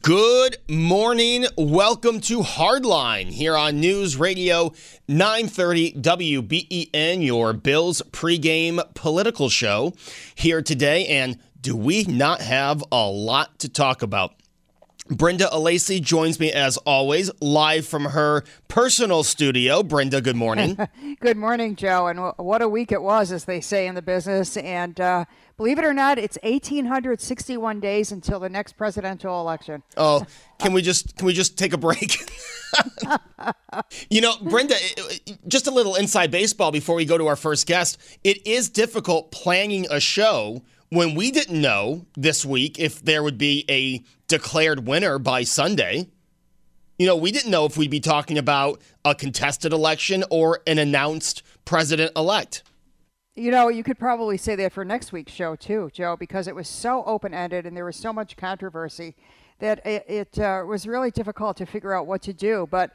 Good morning. Welcome to Hardline here on News Radio 930 WBEN, your Bills pregame political show here today. And do we not have a lot to talk about? Brenda Alessi joins me as always, live from her personal studio. Brenda, good morning. good morning, Joe. And what a week it was, as they say in the business. And uh, believe it or not, it's 1,861 days until the next presidential election. Oh, can we just can we just take a break? you know, Brenda, just a little inside baseball before we go to our first guest. It is difficult planning a show when we didn't know this week if there would be a declared winner by Sunday. You know, we didn't know if we'd be talking about a contested election or an announced president elect. You know, you could probably say that for next week's show too, Joe, because it was so open ended and there was so much controversy that it, it uh, was really difficult to figure out what to do. But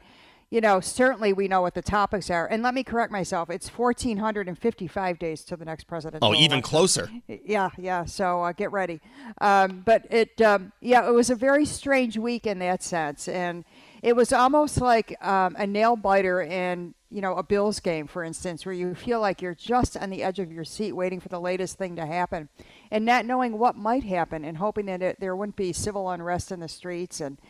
you know, certainly we know what the topics are. And let me correct myself. It's 1,455 days to the next president. Oh, even closer. Yeah, yeah. So uh, get ready. Um, but it, um, yeah, it was a very strange week in that sense. And it was almost like um, a nail biter in, you know, a Bills game, for instance, where you feel like you're just on the edge of your seat waiting for the latest thing to happen and not knowing what might happen and hoping that it, there wouldn't be civil unrest in the streets and –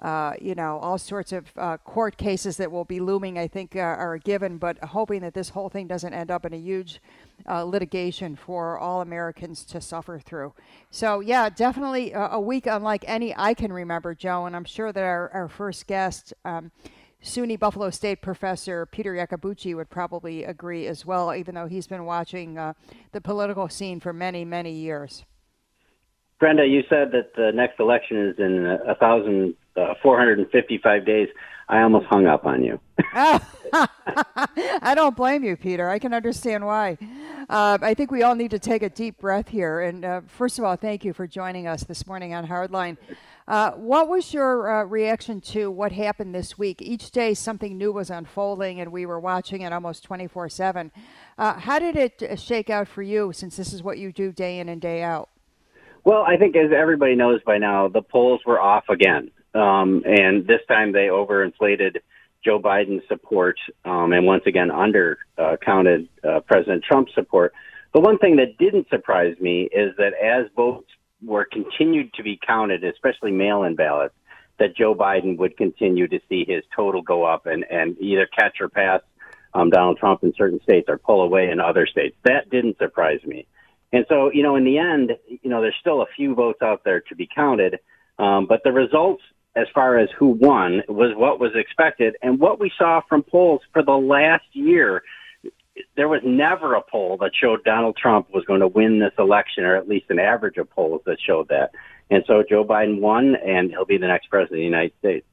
uh, you know, all sorts of uh, court cases that will be looming, I think, uh, are given, but hoping that this whole thing doesn't end up in a huge uh, litigation for all Americans to suffer through. So, yeah, definitely a week unlike any I can remember, Joe, and I'm sure that our, our first guest, um, SUNY Buffalo State professor Peter Yacobucci would probably agree as well, even though he's been watching uh, the political scene for many, many years. Brenda, you said that the next election is in a thousand uh, 455 days. I almost hung up on you. I don't blame you, Peter. I can understand why. Uh, I think we all need to take a deep breath here. And uh, first of all, thank you for joining us this morning on Hardline. Uh, what was your uh, reaction to what happened this week? Each day, something new was unfolding, and we were watching it almost 24 uh, 7. How did it shake out for you, since this is what you do day in and day out? Well, I think as everybody knows by now, the polls were off again. Um, and this time they overinflated Joe Biden's support um, and once again undercounted uh, uh, President Trump's support. The one thing that didn't surprise me is that as votes were continued to be counted, especially mail-in ballots, that Joe Biden would continue to see his total go up and, and either catch or pass um, Donald Trump in certain states or pull away in other states. That didn't surprise me. And so, you know, in the end, you know, there's still a few votes out there to be counted, um, but the results as far as who won was what was expected and what we saw from polls for the last year. There was never a poll that showed Donald Trump was going to win this election, or at least an average of polls that showed that. And so Joe Biden won, and he'll be the next president of the United States.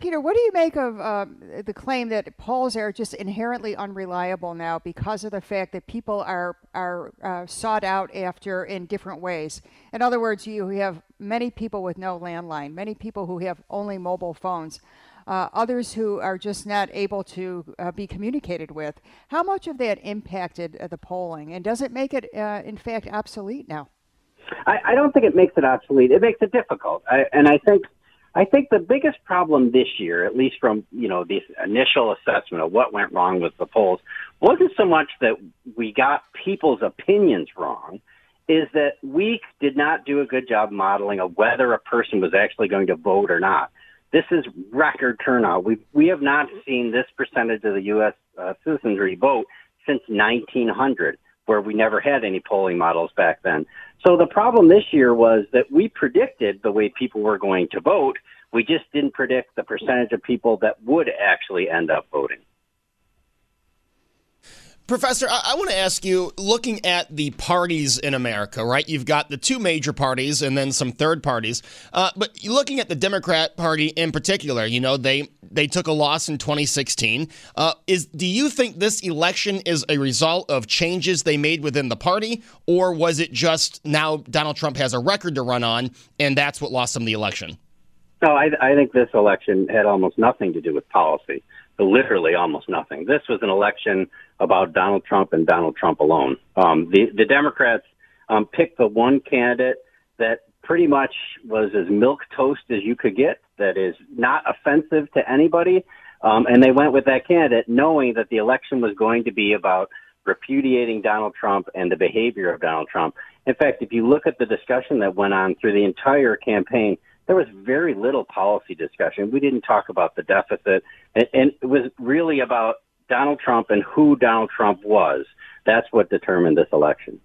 Peter, what do you make of um, the claim that polls are just inherently unreliable now because of the fact that people are are uh, sought out after in different ways? In other words, you have many people with no landline, many people who have only mobile phones, uh, others who are just not able to uh, be communicated with. How much of that impacted uh, the polling, and does it make it, uh, in fact, obsolete now? I, I, don't think it makes it obsolete. It makes it difficult, I, and I think I think the biggest problem this year, at least from you know this initial assessment of what went wrong with the polls, wasn't so much that we got people's opinions wrong. Is that we did not do a good job modeling of whether a person was actually going to vote or not. This is record turnout. We we have not seen this percentage of the U.S. Uh, citizenry vote since 1900, where we never had any polling models back then. So the problem this year was that we predicted the way people were going to vote. We just didn't predict the percentage of people that would actually end up voting. Professor, I, I want to ask you looking at the parties in America, right? You've got the two major parties and then some third parties. Uh, but looking at the Democrat Party in particular, you know, they, they took a loss in 2016. Uh, is Do you think this election is a result of changes they made within the party, or was it just now Donald Trump has a record to run on and that's what lost him the election? No, I, I think this election had almost nothing to do with policy literally almost nothing. This was an election about Donald Trump and Donald Trump alone. Um, the the Democrats um, picked the one candidate that pretty much was as milk toast as you could get. That is not offensive to anybody, um, and they went with that candidate, knowing that the election was going to be about repudiating Donald Trump and the behavior of Donald Trump. In fact, if you look at the discussion that went on through the entire campaign, there was very little policy discussion. We didn't talk about the deficit, and, and it was really about Donald Trump and who Donald Trump was. That's what determined this election.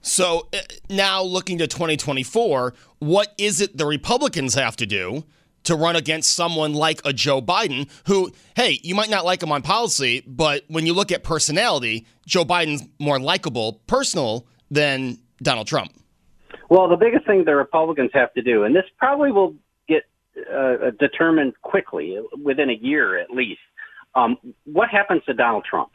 So uh, now looking to 2024, what is it the Republicans have to do to run against someone like a Joe Biden who, hey, you might not like him on policy, but when you look at personality, Joe Biden's more likable, personal than Donald Trump? Well, the biggest thing the Republicans have to do, and this probably will get uh, determined quickly, within a year at least, um, what happens to Donald Trump?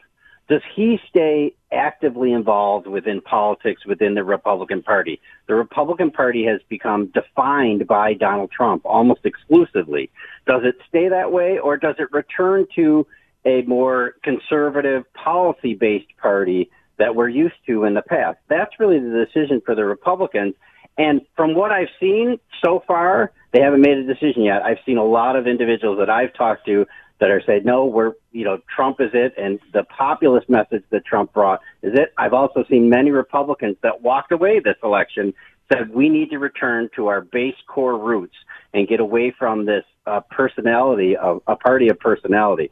Does he stay actively involved within politics within the Republican Party? The Republican Party has become defined by Donald Trump almost exclusively. Does it stay that way or does it return to a more conservative policy based party that we're used to in the past. That's really the decision for the Republicans. And from what I've seen so far, they haven't made a decision yet. I've seen a lot of individuals that I've talked to that are saying, no, we're, you know, Trump is it. And the populist message that Trump brought is it. I've also seen many Republicans that walked away this election said we need to return to our base core roots and get away from this uh, personality of a party of personality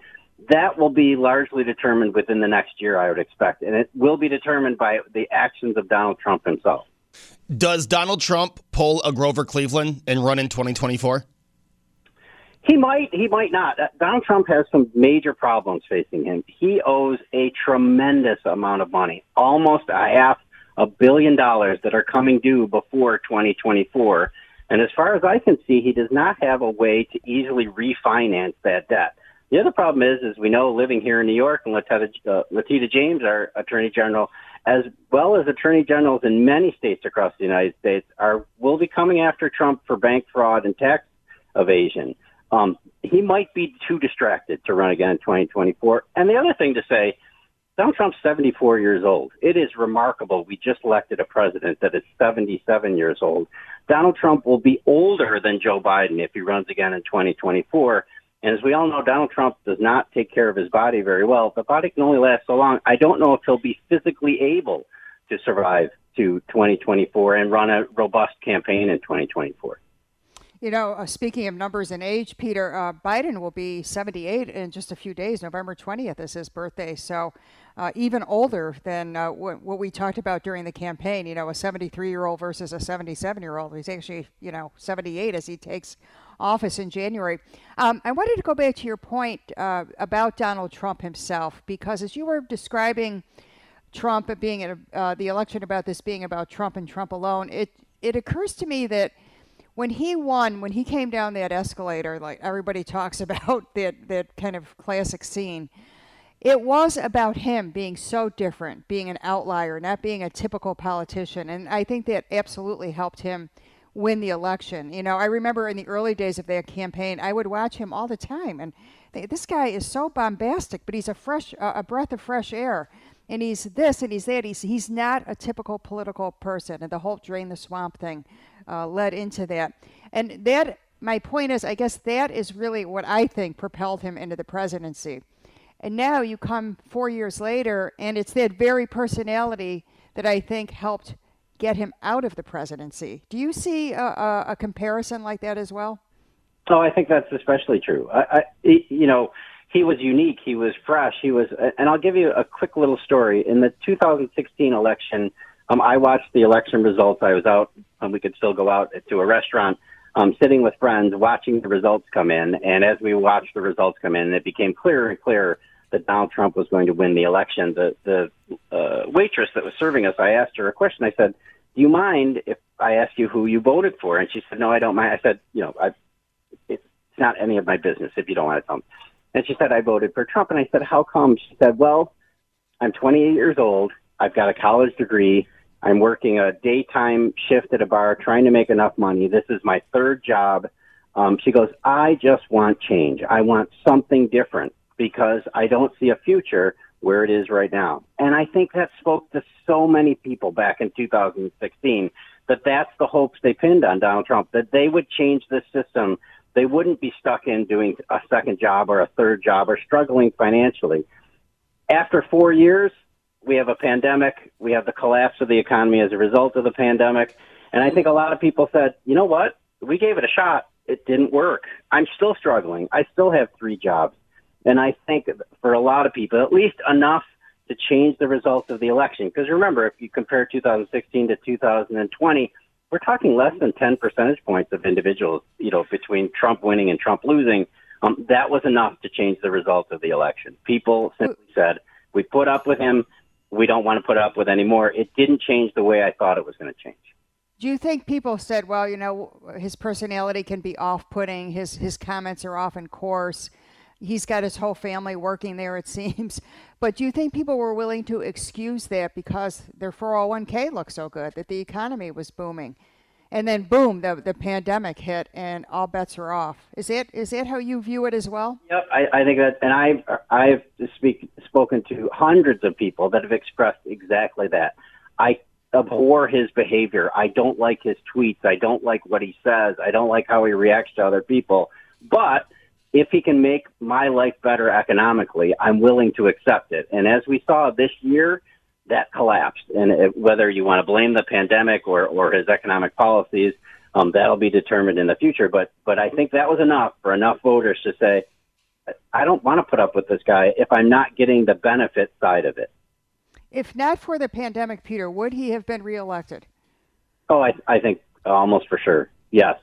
that will be largely determined within the next year, I would expect. And it will be determined by the actions of Donald Trump himself. Does Donald Trump pull a Grover Cleveland and run in 2024? He might, he might not. Uh, Donald Trump has some major problems facing him. He owes a tremendous amount of money, almost a half a billion dollars that are coming due before 2024. And as far as I can see, he does not have a way to easily refinance that debt. The other problem is, is we know living here in New York and Letitia, uh, Letitia James, our Attorney General, as well as Attorney Generals in many states across the United States, are will be coming after Trump for bank fraud and tax evasion. Um, he might be too distracted to run again in 2024. And the other thing to say, Donald Trump's 74 years old. It is remarkable. We just elected a president that is 77 years old. Donald Trump will be older than Joe Biden if he runs again in 2024. And as we all know, Donald Trump does not take care of his body very well. The body can only last so long. I don't know if he'll be physically able to survive to 2024 and run a robust campaign in 2024. You know, uh, speaking of numbers and age, Peter, uh, Biden will be 78 in just a few days. November 20th is his birthday. So, uh, even older than uh, w- what we talked about during the campaign. You know, a 73 year old versus a 77 year old. He's actually, you know, 78 as he takes office in January. Um, I wanted to go back to your point uh, about Donald Trump himself, because as you were describing Trump being a, uh, the election about this being about Trump and Trump alone, it it occurs to me that when he won, when he came down that escalator, like everybody talks about that that kind of classic scene. It was about him being so different, being an outlier, not being a typical politician. And I think that absolutely helped him win the election. You know, I remember in the early days of their campaign, I would watch him all the time, and this guy is so bombastic, but he's a fresh, uh, a breath of fresh air, and he's this and he's that. He's he's not a typical political person, and the whole drain the swamp thing uh, led into that. And that, my point is, I guess that is really what I think propelled him into the presidency. And now you come four years later, and it's that very personality that I think helped get him out of the presidency. Do you see a, a, a comparison like that as well? Oh, I think that's especially true. I, I, you know, he was unique. He was fresh. He was, and I'll give you a quick little story. In the 2016 election, um, I watched the election results. I was out, and we could still go out to a restaurant, um, sitting with friends, watching the results come in. And as we watched the results come in, it became clearer and clearer that Donald Trump was going to win the election. The the uh, waitress that was serving us, I asked her a question. I said, "Do you mind if I ask you who you voted for?" And she said, "No, I don't mind." I said, "You know, I, it's not any of my business if you don't want to tell me." And she said, "I voted for Trump." And I said, "How come?" She said, "Well, I'm 28 years old. I've got a college degree. I'm working a daytime shift at a bar, trying to make enough money. This is my third job." Um, she goes, I just want change. I want something different because I don't see a future where it is right now. And I think that spoke to so many people back in 2016 that that's the hopes they pinned on Donald Trump, that they would change this system. They wouldn't be stuck in doing a second job or a third job or struggling financially. After four years, we have a pandemic. We have the collapse of the economy as a result of the pandemic. And I think a lot of people said, you know what? We gave it a shot. It didn't work. I'm still struggling. I still have three jobs. And I think for a lot of people, at least enough to change the results of the election. Because remember, if you compare 2016 to 2020, we're talking less than 10 percentage points of individuals, you know, between Trump winning and Trump losing. Um, that was enough to change the results of the election. People simply said, we put up with him. We don't want to put up with anymore. It didn't change the way I thought it was going to change. Do you think people said, well, you know, his personality can be off putting, his, his comments are often coarse? he's got his whole family working there, it seems. But do you think people were willing to excuse that because their 401k looked so good, that the economy was booming? And then boom, the the pandemic hit, and all bets are off. Is it is that how you view it as well? Yep, I, I think that, and I've I've speak, spoken to hundreds of people that have expressed exactly that. I abhor his behavior. I don't like his tweets. I don't like what he says. I don't like how he reacts to other people. But if he can make my life better economically, I'm willing to accept it. And as we saw this year, that collapsed. And it, whether you want to blame the pandemic or, or his economic policies, um, that'll be determined in the future. But but I think that was enough for enough voters to say, I don't want to put up with this guy if I'm not getting the benefit side of it. If not for the pandemic, Peter, would he have been reelected? Oh, I, I think almost for sure. Yes.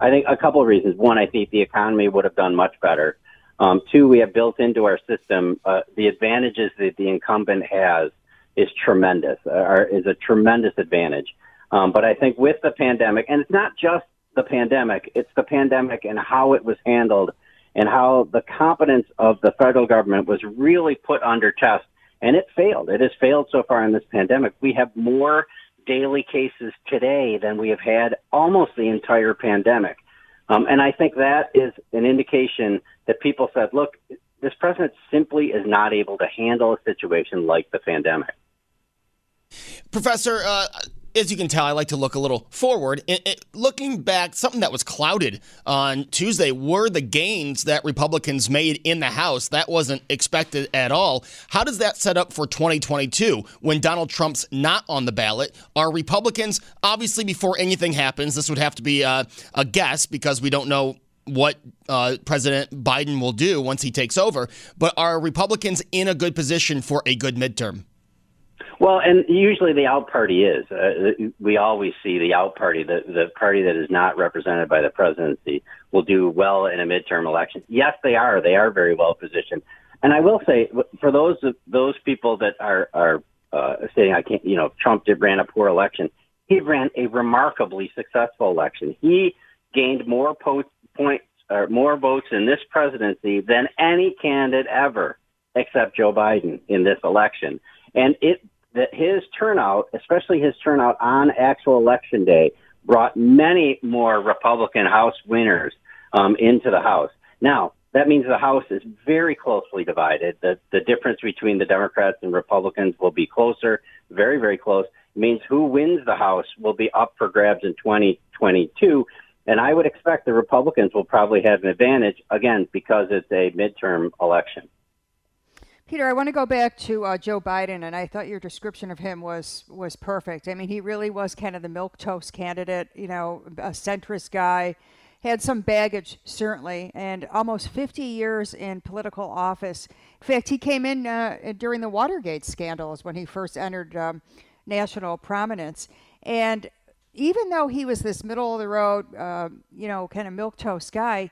I think a couple of reasons. One, I think the economy would have done much better. Um, two, we have built into our system uh, the advantages that the incumbent has is tremendous, uh, is a tremendous advantage. Um, but I think with the pandemic, and it's not just the pandemic, it's the pandemic and how it was handled and how the competence of the federal government was really put under test. And it failed. It has failed so far in this pandemic. We have more daily cases today than we have had almost the entire pandemic. Um, and I think that is an indication that people said, look, this president simply is not able to handle a situation like the pandemic. Professor, uh, as you can tell, I like to look a little forward. It, it, looking back, something that was clouded on Tuesday were the gains that Republicans made in the House. That wasn't expected at all. How does that set up for 2022 when Donald Trump's not on the ballot? Are Republicans, obviously, before anything happens, this would have to be a, a guess because we don't know what uh, President Biden will do once he takes over, but are Republicans in a good position for a good midterm? Well, and usually the out party is. Uh, we always see the out party, the, the party that is not represented by the presidency, will do well in a midterm election. Yes, they are. They are very well positioned. And I will say, for those those people that are are uh, saying I can't, you know, Trump did ran a poor election. He ran a remarkably successful election. He gained more po- points or more votes in this presidency than any candidate ever, except Joe Biden in this election. And it that his turnout, especially his turnout on actual election day, brought many more Republican House winners um, into the House. Now, that means the House is very closely divided. The, the difference between the Democrats and Republicans will be closer, very, very close. It means who wins the House will be up for grabs in 2022. And I would expect the Republicans will probably have an advantage, again, because it's a midterm election. Peter, I want to go back to uh, Joe Biden, and I thought your description of him was was perfect. I mean, he really was kind of the milk toast candidate, you know, a centrist guy, had some baggage certainly, and almost 50 years in political office. In fact, he came in uh, during the Watergate scandals when he first entered um, national prominence, and even though he was this middle of the road, uh, you know, kind of milk toast guy,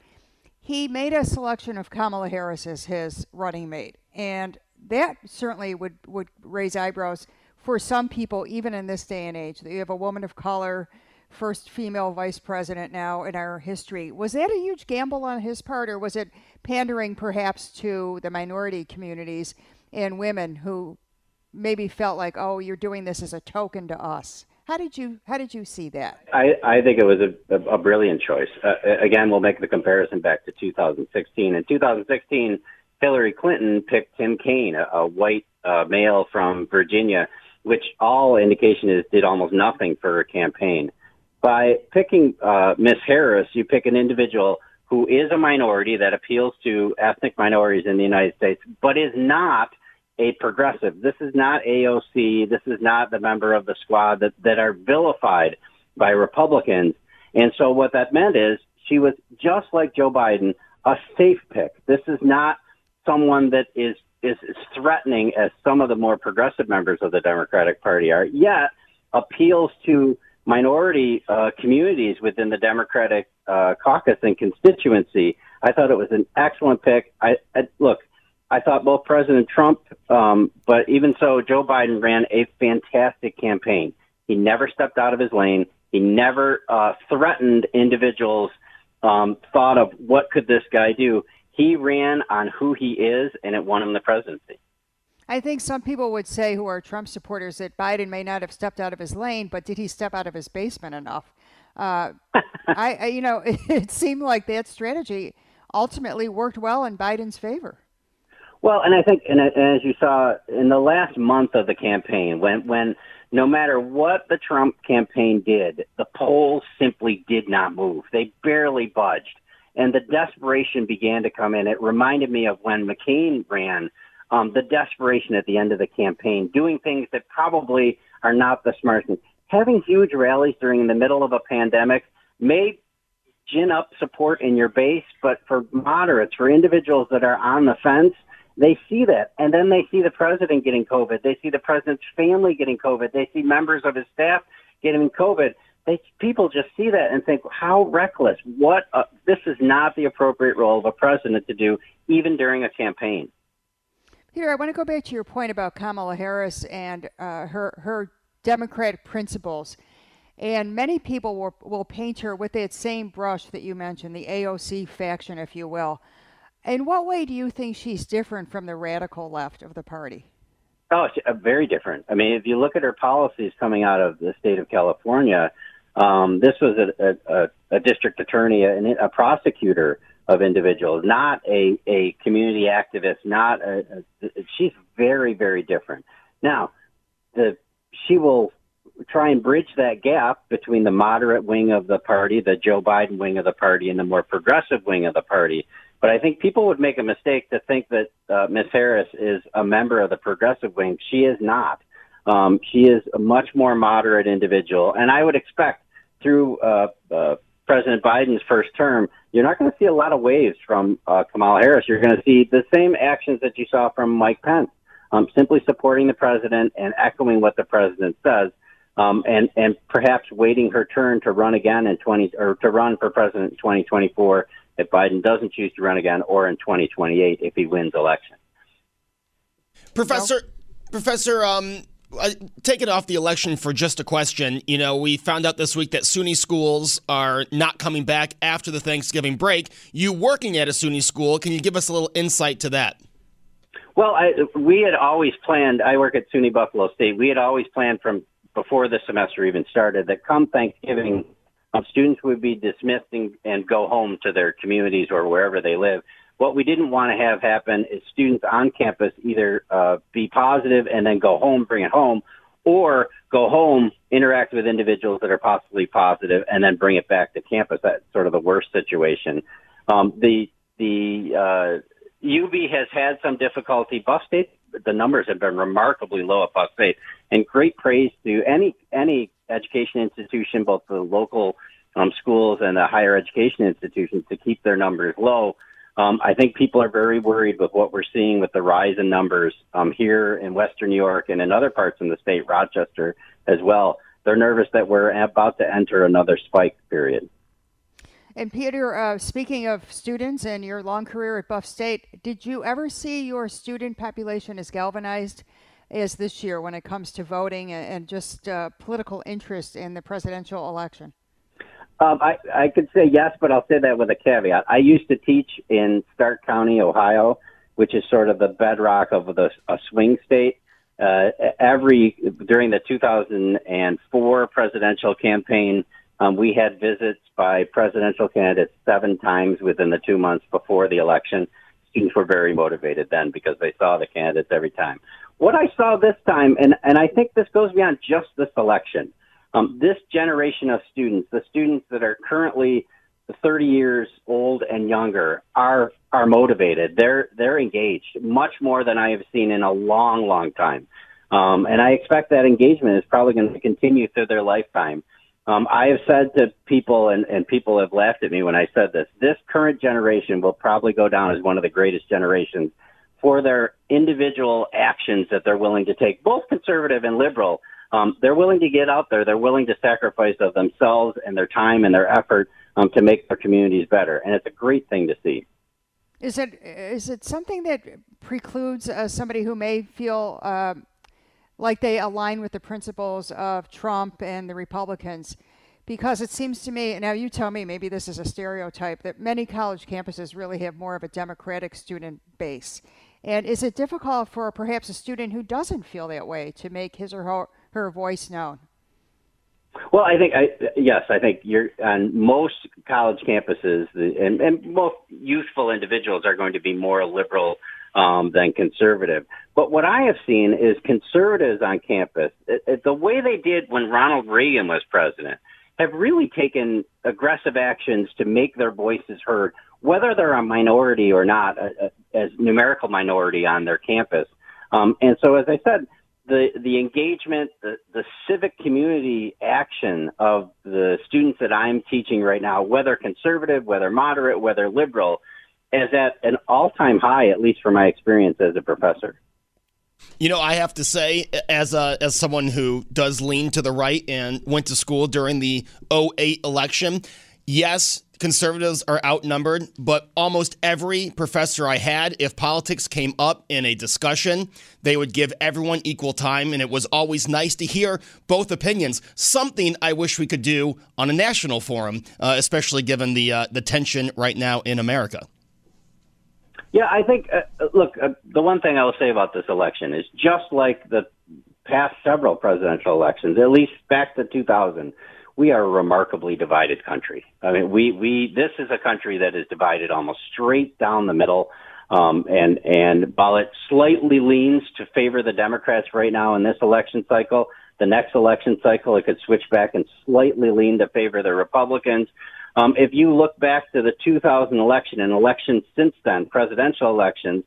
he made a selection of Kamala Harris as his running mate and that certainly would, would raise eyebrows for some people, even in this day and age. That you have a woman of color, first female vice president now in our history. Was that a huge gamble on his part, or was it pandering perhaps to the minority communities and women who maybe felt like, oh, you're doing this as a token to us? How did you how did you see that? I, I think it was a, a, a brilliant choice. Uh, again, we'll make the comparison back to 2016. In 2016, Hillary Clinton picked Tim Kaine, a, a white uh, male from Virginia, which all indication is did almost nothing for her campaign. By picking uh, Miss Harris, you pick an individual who is a minority that appeals to ethnic minorities in the United States, but is not a progressive. This is not AOC. This is not the member of the squad that, that are vilified by Republicans. And so what that meant is she was just like Joe Biden, a safe pick. This is not someone that is is threatening as some of the more progressive members of the Democratic Party are, yet appeals to minority uh, communities within the Democratic uh, caucus and constituency. I thought it was an excellent pick. I, I look. I thought both President Trump, um, but even so, Joe Biden ran a fantastic campaign. He never stepped out of his lane. He never uh, threatened individuals. Um, thought of what could this guy do he ran on who he is, and it won him the presidency. I think some people would say, who are Trump supporters, that Biden may not have stepped out of his lane, but did he step out of his basement enough? Uh, I, I, you know, it seemed like that strategy ultimately worked well in Biden's favor. Well, and I think, and as you saw in the last month of the campaign, when when no matter what the Trump campaign did, the polls simply did not move. They barely budged and the desperation began to come in. It reminded me of when McCain ran, um, the desperation at the end of the campaign, doing things that probably are not the smartest thing. Having huge rallies during the middle of a pandemic may gin up support in your base, but for moderates, for individuals that are on the fence, they see that. And then they see the president getting COVID. They see the president's family getting COVID. They see members of his staff getting COVID they people just see that and think, how reckless! What a, this is not the appropriate role of a president to do, even during a campaign. Peter, I want to go back to your point about Kamala Harris and uh, her her democratic principles. And many people will, will paint her with that same brush that you mentioned, the AOC faction, if you will. In what way do you think she's different from the radical left of the party? Oh, uh, very different. I mean, if you look at her policies coming out of the state of California, um, this was a, a, a district attorney, a, a prosecutor of individuals, not a, a community activist, not a, a, she's very, very different. Now, the, she will try and bridge that gap between the moderate wing of the party, the Joe Biden wing of the party, and the more progressive wing of the party. But I think people would make a mistake to think that uh, Ms. Harris is a member of the progressive wing. She is not. Um, she is a much more moderate individual, and I would expect through uh, uh, President Biden's first term, you're not going to see a lot of waves from uh, Kamala Harris. You're going to see the same actions that you saw from Mike Pence, um, simply supporting the president and echoing what the president says, um, and and perhaps waiting her turn to run again in 20 or to run for president in 2024 if Biden doesn't choose to run again, or in 2028 if he wins election. Professor, Professor, um, uh, take it off the election for just a question. You know, we found out this week that SUNY schools are not coming back after the Thanksgiving break. You working at a SUNY school, can you give us a little insight to that? Well, I, we had always planned. I work at SUNY Buffalo State. We had always planned from before the semester even started that come Thanksgiving, um, students would be dismissed and, and go home to their communities or wherever they live. What we didn't want to have happen is students on campus either uh, be positive and then go home, bring it home, or go home, interact with individuals that are possibly positive, and then bring it back to campus. That's sort of the worst situation. Um, the the uh, UB has had some difficulty. Buff State, the numbers have been remarkably low at Buff State, and great praise to any any education institution, both the local um, schools and the higher education institutions, to keep their numbers low. Um, I think people are very worried with what we're seeing with the rise in numbers um, here in Western New York and in other parts of the state, Rochester as well. They're nervous that we're about to enter another spike period. And Peter, uh, speaking of students and your long career at Buff State, did you ever see your student population as galvanized as this year when it comes to voting and, just uh, political interest in the presidential election? Um, I, I could say yes, but I'll say that with a caveat. I used to teach in Stark County, Ohio, which is sort of the bedrock of the a swing state. Uh, every during the 2004 presidential campaign, um, we had visits by presidential candidates seven times within the two months before the election. Students were very motivated then because they saw the candidates every time. What I saw this time, and, and I think this goes beyond just this election, um, this generation of students, the students that are currently 30 years old and younger, are are motivated. They're they're engaged much more than I have seen in a long, long time. Um, and I expect that engagement is probably going to continue through their lifetime. Um, I have said to people, and, and people have laughed at me when I said this, this current generation will probably go down as one of the greatest generations for their individual actions that they're willing to take, both conservative and liberal, um, they're willing to get out there. They're willing to sacrifice of themselves and their time and their effort um, to make their communities better, and it's a great thing to see. Is it is it something that precludes uh, somebody who may feel uh, like they align with the principles of Trump and the Republicans? Because it seems to me, now you tell me, maybe this is a stereotype, that many college campuses really have more of a Democratic student base. And is it difficult for perhaps a student who doesn't feel that way to make his or her her voice known? Well, I think I, yes, I think you're on most college campuses, and, and most youthful individuals are going to be more liberal um, than conservative. But what I have seen is conservatives on campus, it, it, the way they did when Ronald Reagan was president, have really taken aggressive actions to make their voices heard, whether they're a minority or not, a, a, as numerical minority on their campus. Um, and so, as I said, the the engagement, the the civic community action of the students that I'm teaching right now, whether conservative, whether moderate, whether liberal, is at an all time high, at least from my experience as a professor. You know, I have to say, as a, as someone who does lean to the right and went to school during the 08 election, yes, conservatives are outnumbered, but almost every professor I had, if politics came up in a discussion, they would give everyone equal time, and it was always nice to hear both opinions. Something I wish we could do on a national forum, uh, especially given the uh, the tension right now in America. Yeah, I think. Uh, look, uh, the one thing I will say about this election is just like the past several presidential elections, at least back to 2000 we are a remarkably divided country. I mean, we, we, this is a country that is divided almost straight down the middle. Um, and, and while it slightly leans to favor the Democrats right now in this election cycle, the next election cycle, it could switch back and slightly lean to favor the Republicans. Um, if you look back to the 2000 election and elections since then, presidential elections,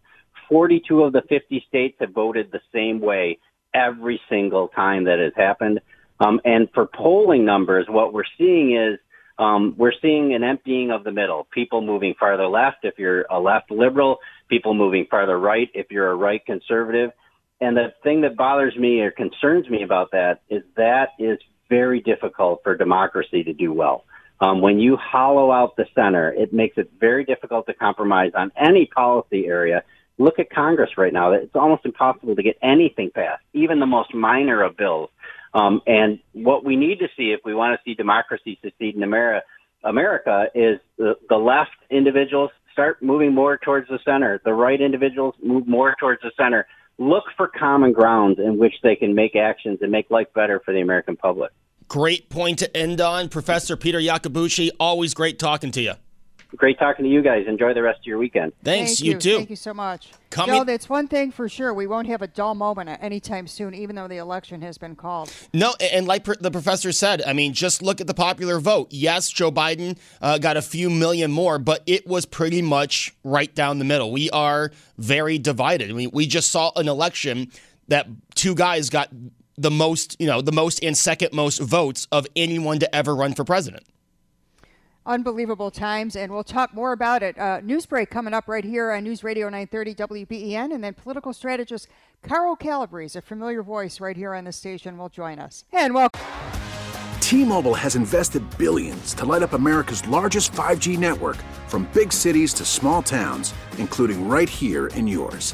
42 of the 50 states have voted the same way every single time that has happened. Um, and for polling numbers, what we're seeing is um, we're seeing an emptying of the middle. People moving farther left if you're a left liberal, people moving farther right if you're a right conservative. And the thing that bothers me or concerns me about that is that is very difficult for democracy to do well. Um, when you hollow out the center, it makes it very difficult to compromise on any policy area. Look at Congress right now. It's almost impossible to get anything passed, even the most minor of bills. Um, and what we need to see if we want to see democracy succeed in America, America is the, the left individuals start moving more towards the center. The right individuals move more towards the center. Look for common grounds in which they can make actions and make life better for the American public. Great point to end on. Professor Peter Yacobucci, always great talking to you. Great talking to you guys. Enjoy the rest of your weekend. Thanks, Thank you, too. Thank you so much. Coming- Joe, that's one thing for sure. We won't have a dull moment anytime soon, even though the election has been called. No, and like the professor said, I mean, just look at the popular vote. Yes, Joe Biden uh, got a few million more, but it was pretty much right down the middle. We are very divided. I mean, we just saw an election that two guys got the most, you know, the most and second most votes of anyone to ever run for president. Unbelievable times, and we'll talk more about it. Uh, news break coming up right here on News Radio 930 WBEN, and then political strategist Carl Calabrese, a familiar voice right here on the station, will join us. And welcome. T-Mobile has invested billions to light up America's largest 5G network from big cities to small towns, including right here in yours.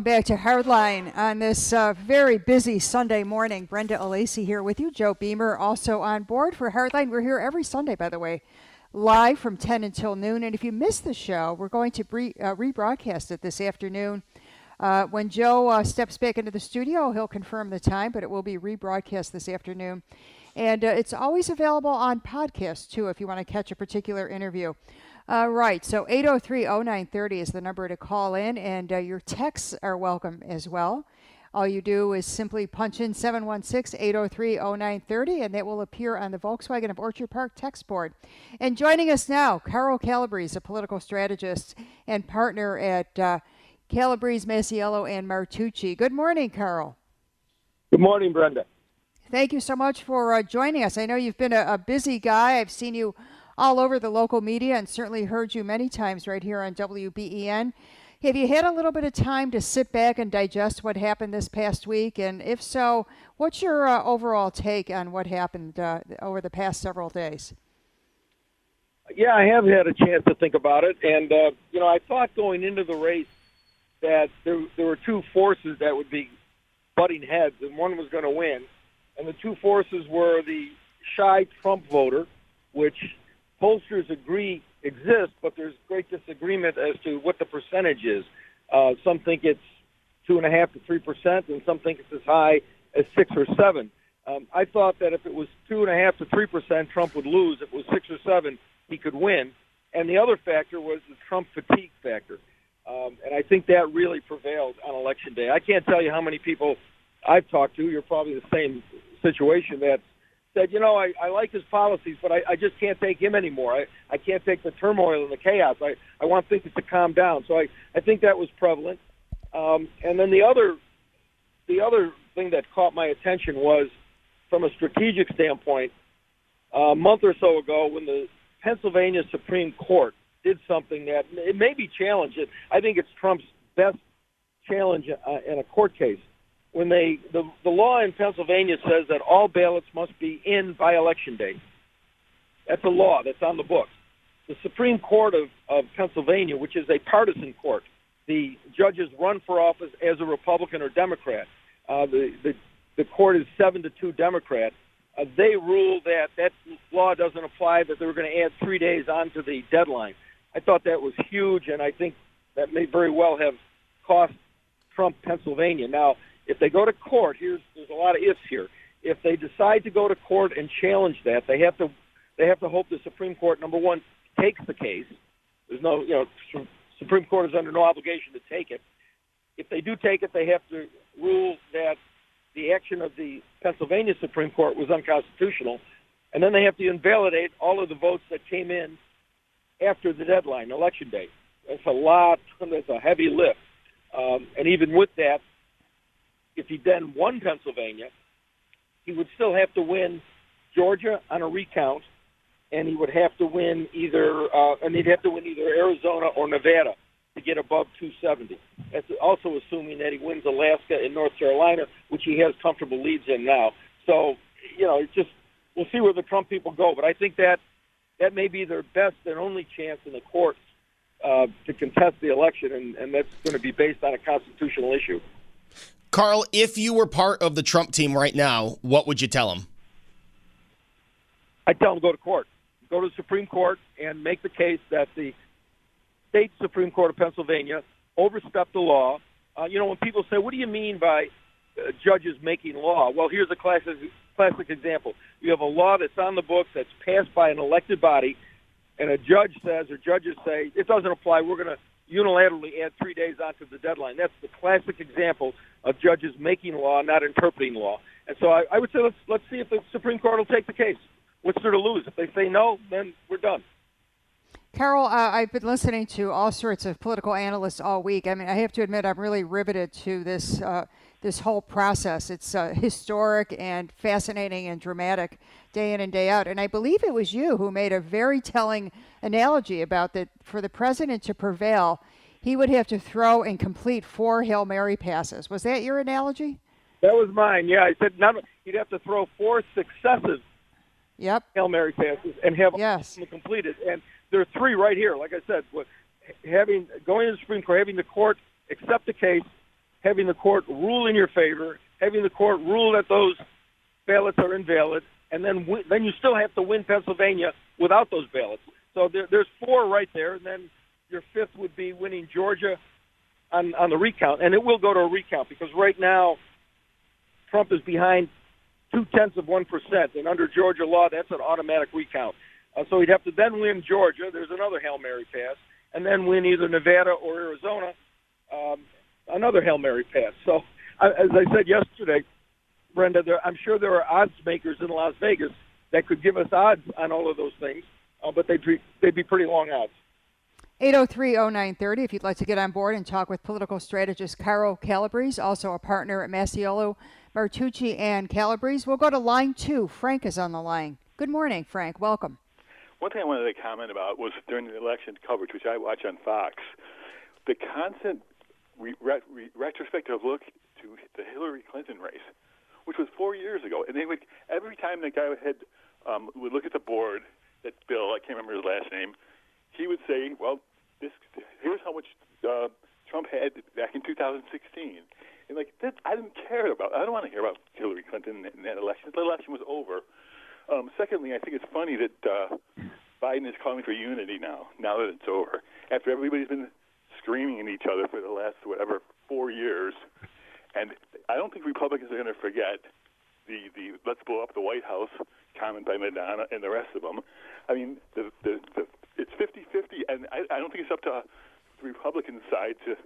Welcome back to Hardline on this uh, very busy Sunday morning. Brenda Alessi here with you. Joe Beamer also on board for Hardline. We're here every Sunday, by the way, live from 10 until noon. And if you missed the show, we're going to re- uh, rebroadcast it this afternoon. Uh, when Joe uh, steps back into the studio, he'll confirm the time, but it will be rebroadcast this afternoon. And uh, it's always available on podcast, too, if you want to catch a particular interview. Uh, right, so 803-0930 is the number to call in, and uh, your texts are welcome as well. All you do is simply punch in 716-803-0930, and that will appear on the Volkswagen of Orchard Park text board. And joining us now, Carl Calabrese, a political strategist and partner at uh, Calabrese, Masiello, and Martucci. Good morning, Carl. Good morning, Brenda. Thank you so much for uh, joining us. I know you've been a, a busy guy. I've seen you all over the local media and certainly heard you many times right here on WBEN. Have you had a little bit of time to sit back and digest what happened this past week? And if so, what's your uh, overall take on what happened uh, over the past several days? Yeah, I have had a chance to think about it, and uh, you know, I thought going into the race that there there were two forces that would be butting heads, and one was going to win, and the two forces were the shy Trump voter, which pollsters agree exists, but there's great disagreement as to what the percentage is. Uh, some think it's two and a half to three percent, and some think it's as high as six or seven. Um, I thought that if it was two and a half to three percent, Trump would lose. If it was six or seven, he could win. And the other factor was the Trump fatigue factor, um, and I think that really prevailed on election day. I can't tell you how many people I've talked to. You're probably in the same situation that said, you know, I, I like his policies, but I, I just can't take him anymore. I, I can't take the turmoil and the chaos. I, I want things to calm down. So I, I think that was prevalent. Um, and then the other, the other thing that caught my attention was, from a strategic standpoint, a month or so ago when the Pennsylvania Supreme Court did something that it may be challenged. I think it's Trump's best challenge uh, in a court case when they the, the law in Pennsylvania says that all ballots must be in by election day. That's a law that's on the books. The Supreme Court of, of Pennsylvania, which is a partisan court, the judges run for office as a Republican or Democrat. Uh, the, the the court is seven to two Democrat. Uh, they ruled that that law doesn't apply. That they were going to add three days onto the deadline. I thought that was huge, and I think that may very well have cost Trump Pennsylvania. Now, if they go to court, here's there's a lot of ifs here. If they decide to go to court and challenge that, they have to they have to hope the Supreme Court number one takes the case. There's no you know Supreme Court is under no obligation to take it. If they do take it, they have to rule that the action of the Pennsylvania Supreme Court was unconstitutional, and then they have to invalidate all of the votes that came in after the deadline, election day. That's a lot. That's a heavy lift. Um, and even with that, if he then won Pennsylvania, he would still have to win Georgia on a recount, and he would have to win either, uh, and he'd have to win either Arizona or Nevada to get above 270. That's also assuming that he wins Alaska and North Carolina, which he has comfortable leads in now. So, you know, it's just we'll see where the Trump people go. But I think that that may be their best and only chance in the courts uh, to contest the election, and, and that's going to be based on a constitutional issue. Carl, if you were part of the Trump team right now, what would you tell him? I tell him to go to court, go to the Supreme Court, and make the case that the state Supreme Court of Pennsylvania overstepped the law. Uh, you know, when people say, "What do you mean by uh, judges making law?" Well, here's a classic classic example. You have a law that's on the books that's passed by an elected body, and a judge says, or judges say, it doesn't apply. We're going to unilaterally add three days onto the deadline. That's the classic example of judges making law, not interpreting law. And so I, I would say let's let's see if the Supreme Court will take the case. What's there to lose? If they say no, then we're done. Carl, uh, I've been listening to all sorts of political analysts all week. I mean, I have to admit, I'm really riveted to this uh, this whole process. It's uh, historic and fascinating and dramatic day in and day out. And I believe it was you who made a very telling analogy about that for the president to prevail, he would have to throw and complete four Hail Mary passes. Was that your analogy? That was mine. Yeah, I said not, he'd have to throw four successive yep. Hail Mary passes and have yes. them completed. And there are three right here. Like I said, having going to the Supreme Court, having the court accept the case, having the court rule in your favor, having the court rule that those ballots are invalid, and then then you still have to win Pennsylvania without those ballots. So there, there's four right there, and then your fifth would be winning Georgia on on the recount, and it will go to a recount because right now Trump is behind two tenths of one percent, and under Georgia law, that's an automatic recount. Uh, so he'd have to then win Georgia. There's another hail mary pass, and then win either Nevada or Arizona. Another hail mary pass. So, as I said yesterday, Brenda, there, I'm sure there are odds makers in Las Vegas that could give us odds on all of those things, uh, but they'd be, they'd be pretty long odds. 803-0930 if you'd like to get on board and talk with political strategist Carl Calabrese, also a partner at Masiello, Martucci, and Calabrese. We'll go to line two. Frank is on the line. Good morning, Frank. Welcome. One thing I wanted to comment about was during the election coverage, which I watch on Fox, the constant re- re- retrospective look to the Hillary Clinton race, which was four years ago, and they would every time the guy had um, would look at the board, that Bill, I can't remember his last name, he would say, "Well, this here's how much uh, Trump had back in 2016." And like that, I didn't care about. I don't want to hear about Hillary Clinton in that election. The election was over. Um, secondly, I think it's funny that uh, Biden is calling for unity now. Now that it's over, after everybody's been screaming at each other for the last whatever four years, and I don't think Republicans are going to forget the the let's blow up the White House comment by Madonna and the rest of them. I mean, the the, the it's 50-50, and I, I don't think it's up to the Republican side to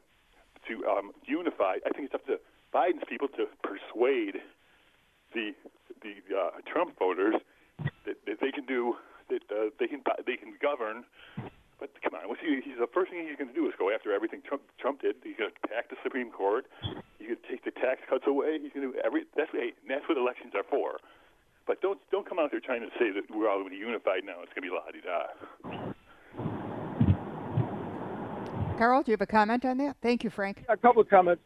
to um, unify. I think it's up to Biden's people to persuade the the uh, Trump voters that, that they can do that uh, they can they can govern but come on, what's he, he's the first thing he's going to do is go after everything Trump, Trump did. He's going to pack the Supreme Court. He's going to take the tax cuts away. He's going to do every. That's what, hey, that's what elections are for. But don't don't come out here trying to say that we're all going to be unified now. It's going to be la di da. Carl, do you have a comment on that? Thank you, Frank. A couple of comments.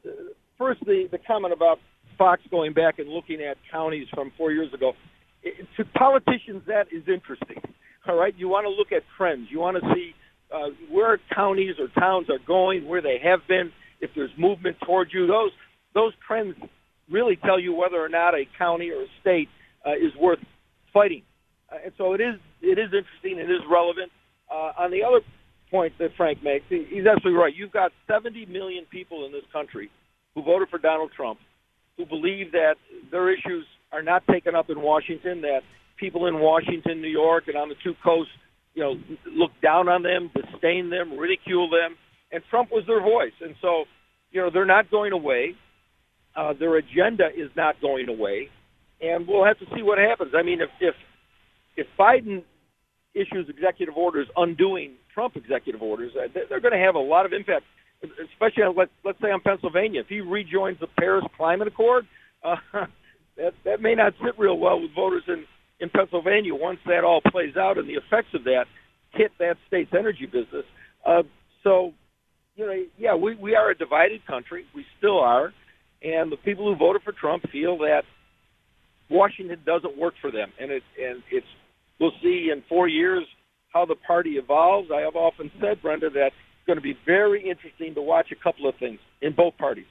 First, the the comment about Fox going back and looking at counties from four years ago. It, to politicians, that is interesting. All right, you want to look at trends. You want to see uh, where counties or towns are going, where they have been, if there's movement towards you. Those those trends really tell you whether or not a county or a state uh, is worth fighting. Uh, and so it is it is interesting. It is relevant. Uh, on the other point that Frank makes, he's absolutely right. You've got 70 million people in this country who voted for Donald Trump, who believe that their issues are not taken up in Washington, that people in Washington, New York, and on the two coasts you know, look down on them, disdain them, ridicule them, and Trump was their voice. And so, you know, they're not going away. Uh, their agenda is not going away, and we'll have to see what happens. I mean, if if if Biden issues executive orders undoing Trump executive orders, uh, they're going to have a lot of impact, especially on, let's let's say on Pennsylvania. If he rejoins the Paris Climate Accord, uh, that that may not sit real well with voters in in Pennsylvania once that all plays out and the effects of that hit that state's energy business. Uh, so, you know, yeah, we we are a divided country. We still are, and the people who voted for Trump feel that Washington doesn't work for them, and it and it's we'll see in four years how the party evolves. I have often said, Brenda, that it's going to be very interesting to watch a couple of things in both parties.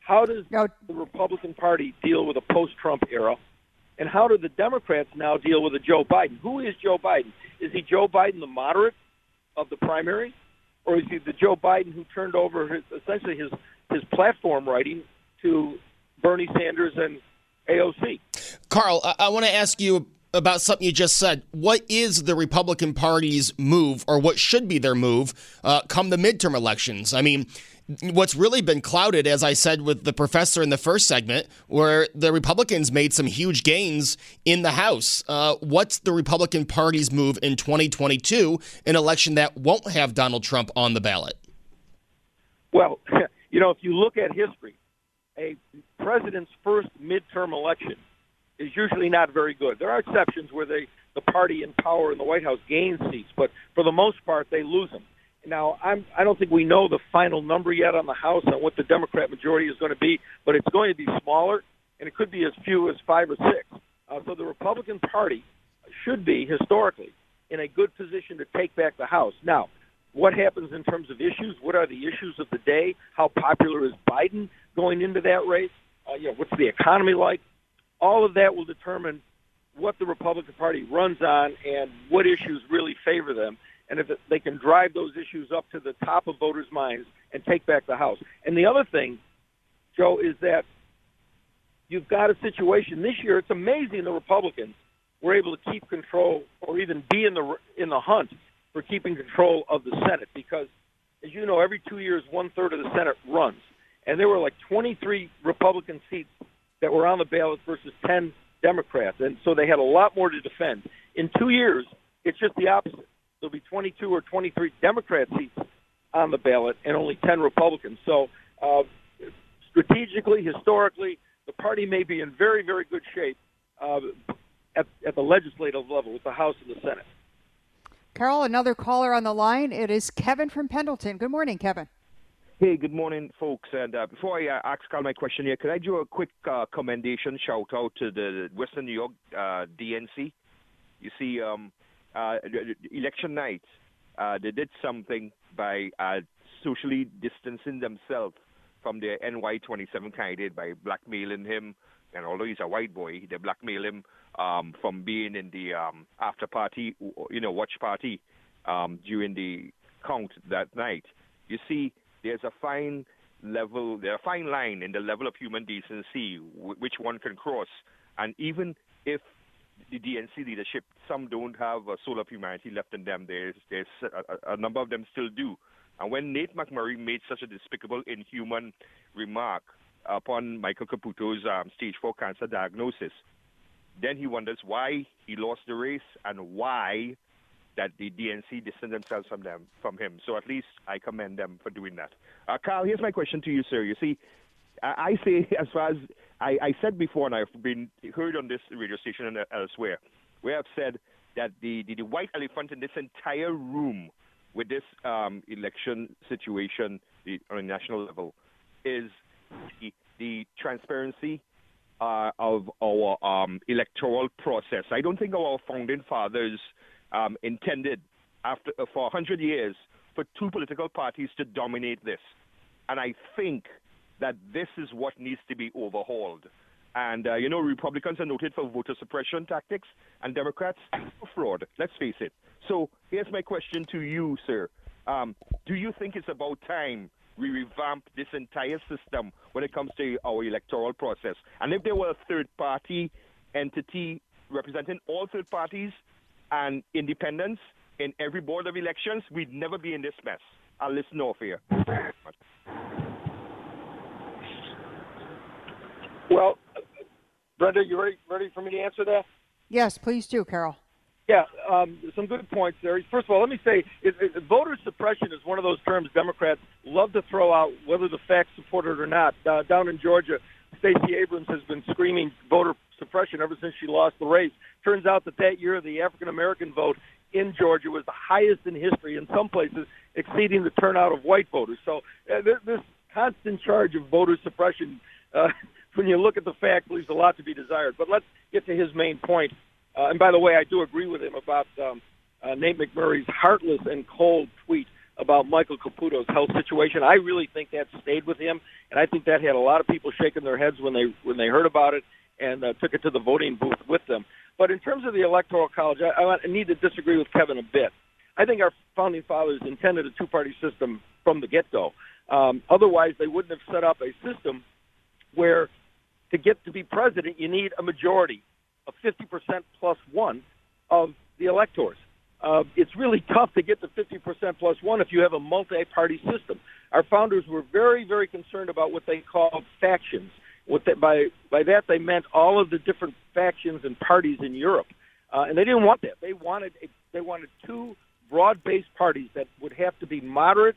How does the Republican Party deal with a post-Trump era? And how do the Democrats now deal with a Joe Biden? Who is Joe Biden? Is he Joe Biden, the moderate of the primary, or is he the Joe Biden who turned over his, essentially his his platform writing to Bernie Sanders and AOC? Carl, I, I want to ask you about something you just said. What is the Republican Party's move, or what should be their move, uh, come the midterm elections? I mean, what's really been clouded, as I said with the professor in the first segment, where the Republicans made some huge gains in the House. Uh, what's the Republican Party's move in 2022, an election that won't have Donald Trump on the ballot? Well, you know, if you look at history, a president's first midterm election is usually not very good. There are exceptions where they, the party in power in the White House gains seats, but for the most part, they lose them. Now, I'm, I don't think we know the final number yet on the House on what the Democrat majority is going to be, but it's going to be smaller, and it could be as few as five or six. Uh, so the Republican Party should be, historically, in a good position to take back the House. Now, what happens in terms of issues? What are the issues of the day? How popular is Biden going into that race? Uh, you know, what's the economy like? All of that will determine what the Republican Party runs on and what issues really favor them and if they can drive those issues up to the top of voters' minds and take back the House. And the other thing, Joe, is that you've got a situation this year. It's amazing the Republicans were able to keep control or even be in the in the hunt for keeping control of the Senate because, as you know, every two years one third of the Senate runs, and there were like 23 Republican seats that were on the ballot versus 10 Democrats, and so they had a lot more to defend. In two years, it's just the opposite there'll be 22 or 23 Democrat seats on the ballot and only 10 Republicans. So, uh, strategically, historically, the party may be in very, very good shape uh, at, at the legislative level with the House and the Senate. Carl, another caller on the line. It is Kevin from Pendleton. Good morning, Kevin. Hey, good morning, folks. And uh, before I uh, ask Carl my question here, could I do a quick uh, commendation, shout out to the Western New York uh, DNC? You see, um, uh, election night, uh, they did something by socially distancing themselves from their NY27 candidate by blackmailing him. And although he's a white boy, they blackmail him um, from being in the um, after party, you know, watch party um, during the count that night. You see, there's a fine level, there's a fine line in the level of human decency which one can cross. And even if the DNC leadership, some don't have a soul of humanity left in them. There's, there's a, a number of them still do. And when Nate McMurray made such a despicable, inhuman remark upon Michael Caputo's um, stage four cancer diagnosis, then he wonders why he lost the race and why that the DNC distanced themselves from them from him. So at least I commend them for doing that. Uh, Carl, here's my question to you, sir. You see, I say, as far as I, I said before, and I've been heard on this radio station and elsewhere, where I've said that the, the, the white elephant in this entire room with this um, election situation the, on a national level is the, the transparency uh, of our um, electoral process. I don't think our founding fathers um, intended after uh, for 100 years for two political parties to dominate this. And I think that this is what needs to be overhauled. And, uh, you know, Republicans are noted for voter suppression tactics, and Democrats for fraud. Let's face it. So here's my question to you, sir. Um, do you think it's about time we revamp this entire system when it comes to our electoral process? And if there were a third party entity representing all third parties and independents in every board of elections, we'd never be in this mess. I'll listen off here. Well, Brenda, you ready ready for me to answer that? Yes, please do, Carl. Yeah, um, some good points there. First of all, let me say, it, it, voter suppression is one of those terms Democrats love to throw out, whether the facts support it or not. Uh, down in Georgia, Stacey Abrams has been screaming voter suppression ever since she lost the race. Turns out that that year the African American vote in Georgia was the highest in history, in some places exceeding the turnout of white voters. So uh, this, constant charge of voter suppression, uh, when you look at the facts, leaves a lot to be desired. But let's get to his main point. Uh, and by the way, I do agree with him about um, uh, Nate McMurray's heartless and cold tweet about Michael Caputo's health situation. I really think that stayed with him, and I think that had a lot of people shaking their heads when they when they heard about it and uh, took it to the voting booth with them. But in terms of the electoral college, I, I need to disagree with Kevin a bit. I think our founding fathers intended a two-party system from the get-go. Um, otherwise, they wouldn't have set up a system where to get to be president, you need a majority of 50% plus one of the electors. Uh, it's really tough to get to 50% plus one if you have a multi-party system. Our founders were very, very concerned about what they called factions. What they, by by that they meant all of the different factions and parties in Europe, uh, and they didn't want that. They wanted a, they wanted two broad-based parties that would have to be moderate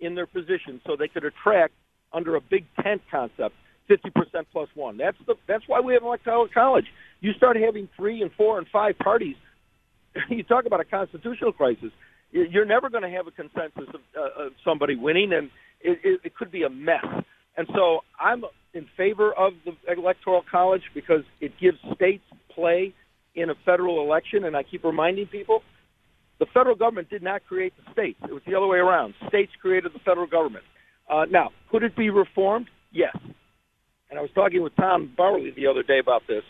in their position, so they could attract under a big tent concept 50% plus one. That's the that's why we have electoral college. You start having three and four and five parties you talk about a constitutional crisis. You're never going to have a consensus of, uh, of somebody winning, and it, it, it could be a mess. And so I'm in favor of the electoral college because it gives states play in a federal election. And I keep reminding people, the federal government did not create the states. It was the other way around. States created the federal government. Uh, now, could it be reformed? Yes. And I was talking with Tom Bauerle the other day about this.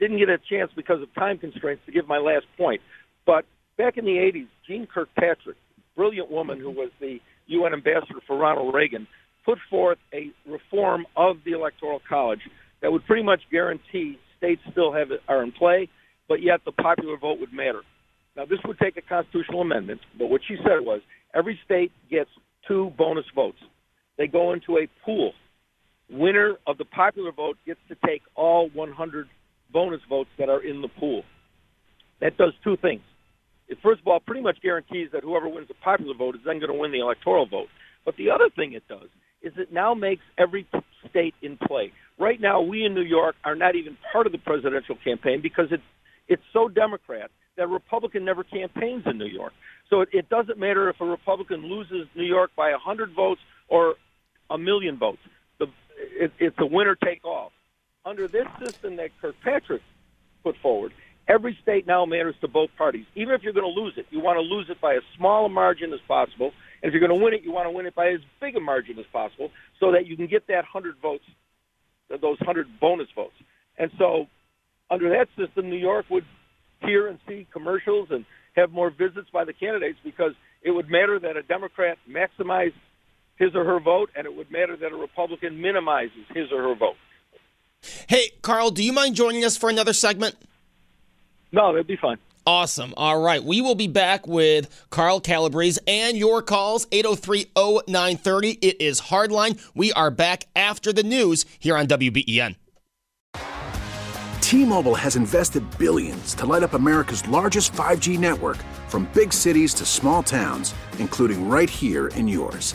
Didn't get a chance because of time constraints to give my last point. But back in the 80s, Jeane Kirkpatrick, brilliant woman who was the UN ambassador for Ronald Reagan, put forth a reform of the Electoral College that would pretty much guarantee states still have are in play, but yet the popular vote would matter. Now, this would take a constitutional amendment, but what she said was every state gets two bonus votes. They go into a pool. Winner of the popular vote gets to take all 100 bonus votes that are in the pool. That does two things it first of all pretty much guarantees that whoever wins the popular vote is then going to win the electoral vote. But the other thing it does is it now makes every state in play. Right now, we in New York are not even part of the presidential campaign because it's it's so Democrat that Republican never campaigns in New York. So it, it doesn't matter if a Republican loses New York by a hundred votes or a million votes. The, it, it's a winner take all. Under this system that Kirkpatrick put forward, Every state now matters to both parties. Even if you're going to lose it, you want to lose it by as small a margin as possible. And if you're going to win it, you want to win it by as big a margin as possible so that you can get that 100 votes, those 100 bonus votes. And so under that system, New York would hear and see commercials and have more visits by the candidates because it would matter that a Democrat maximize his or her vote, and it would matter that a Republican minimizes his or her vote. Hey, Carl, do you mind joining us for another segment? No, that'd be fine. Awesome. All right. We will be back with Carl Calabrese and your calls 803 0930. It is Hardline. We are back after the news here on WBEN. T Mobile has invested billions to light up America's largest 5G network from big cities to small towns, including right here in yours.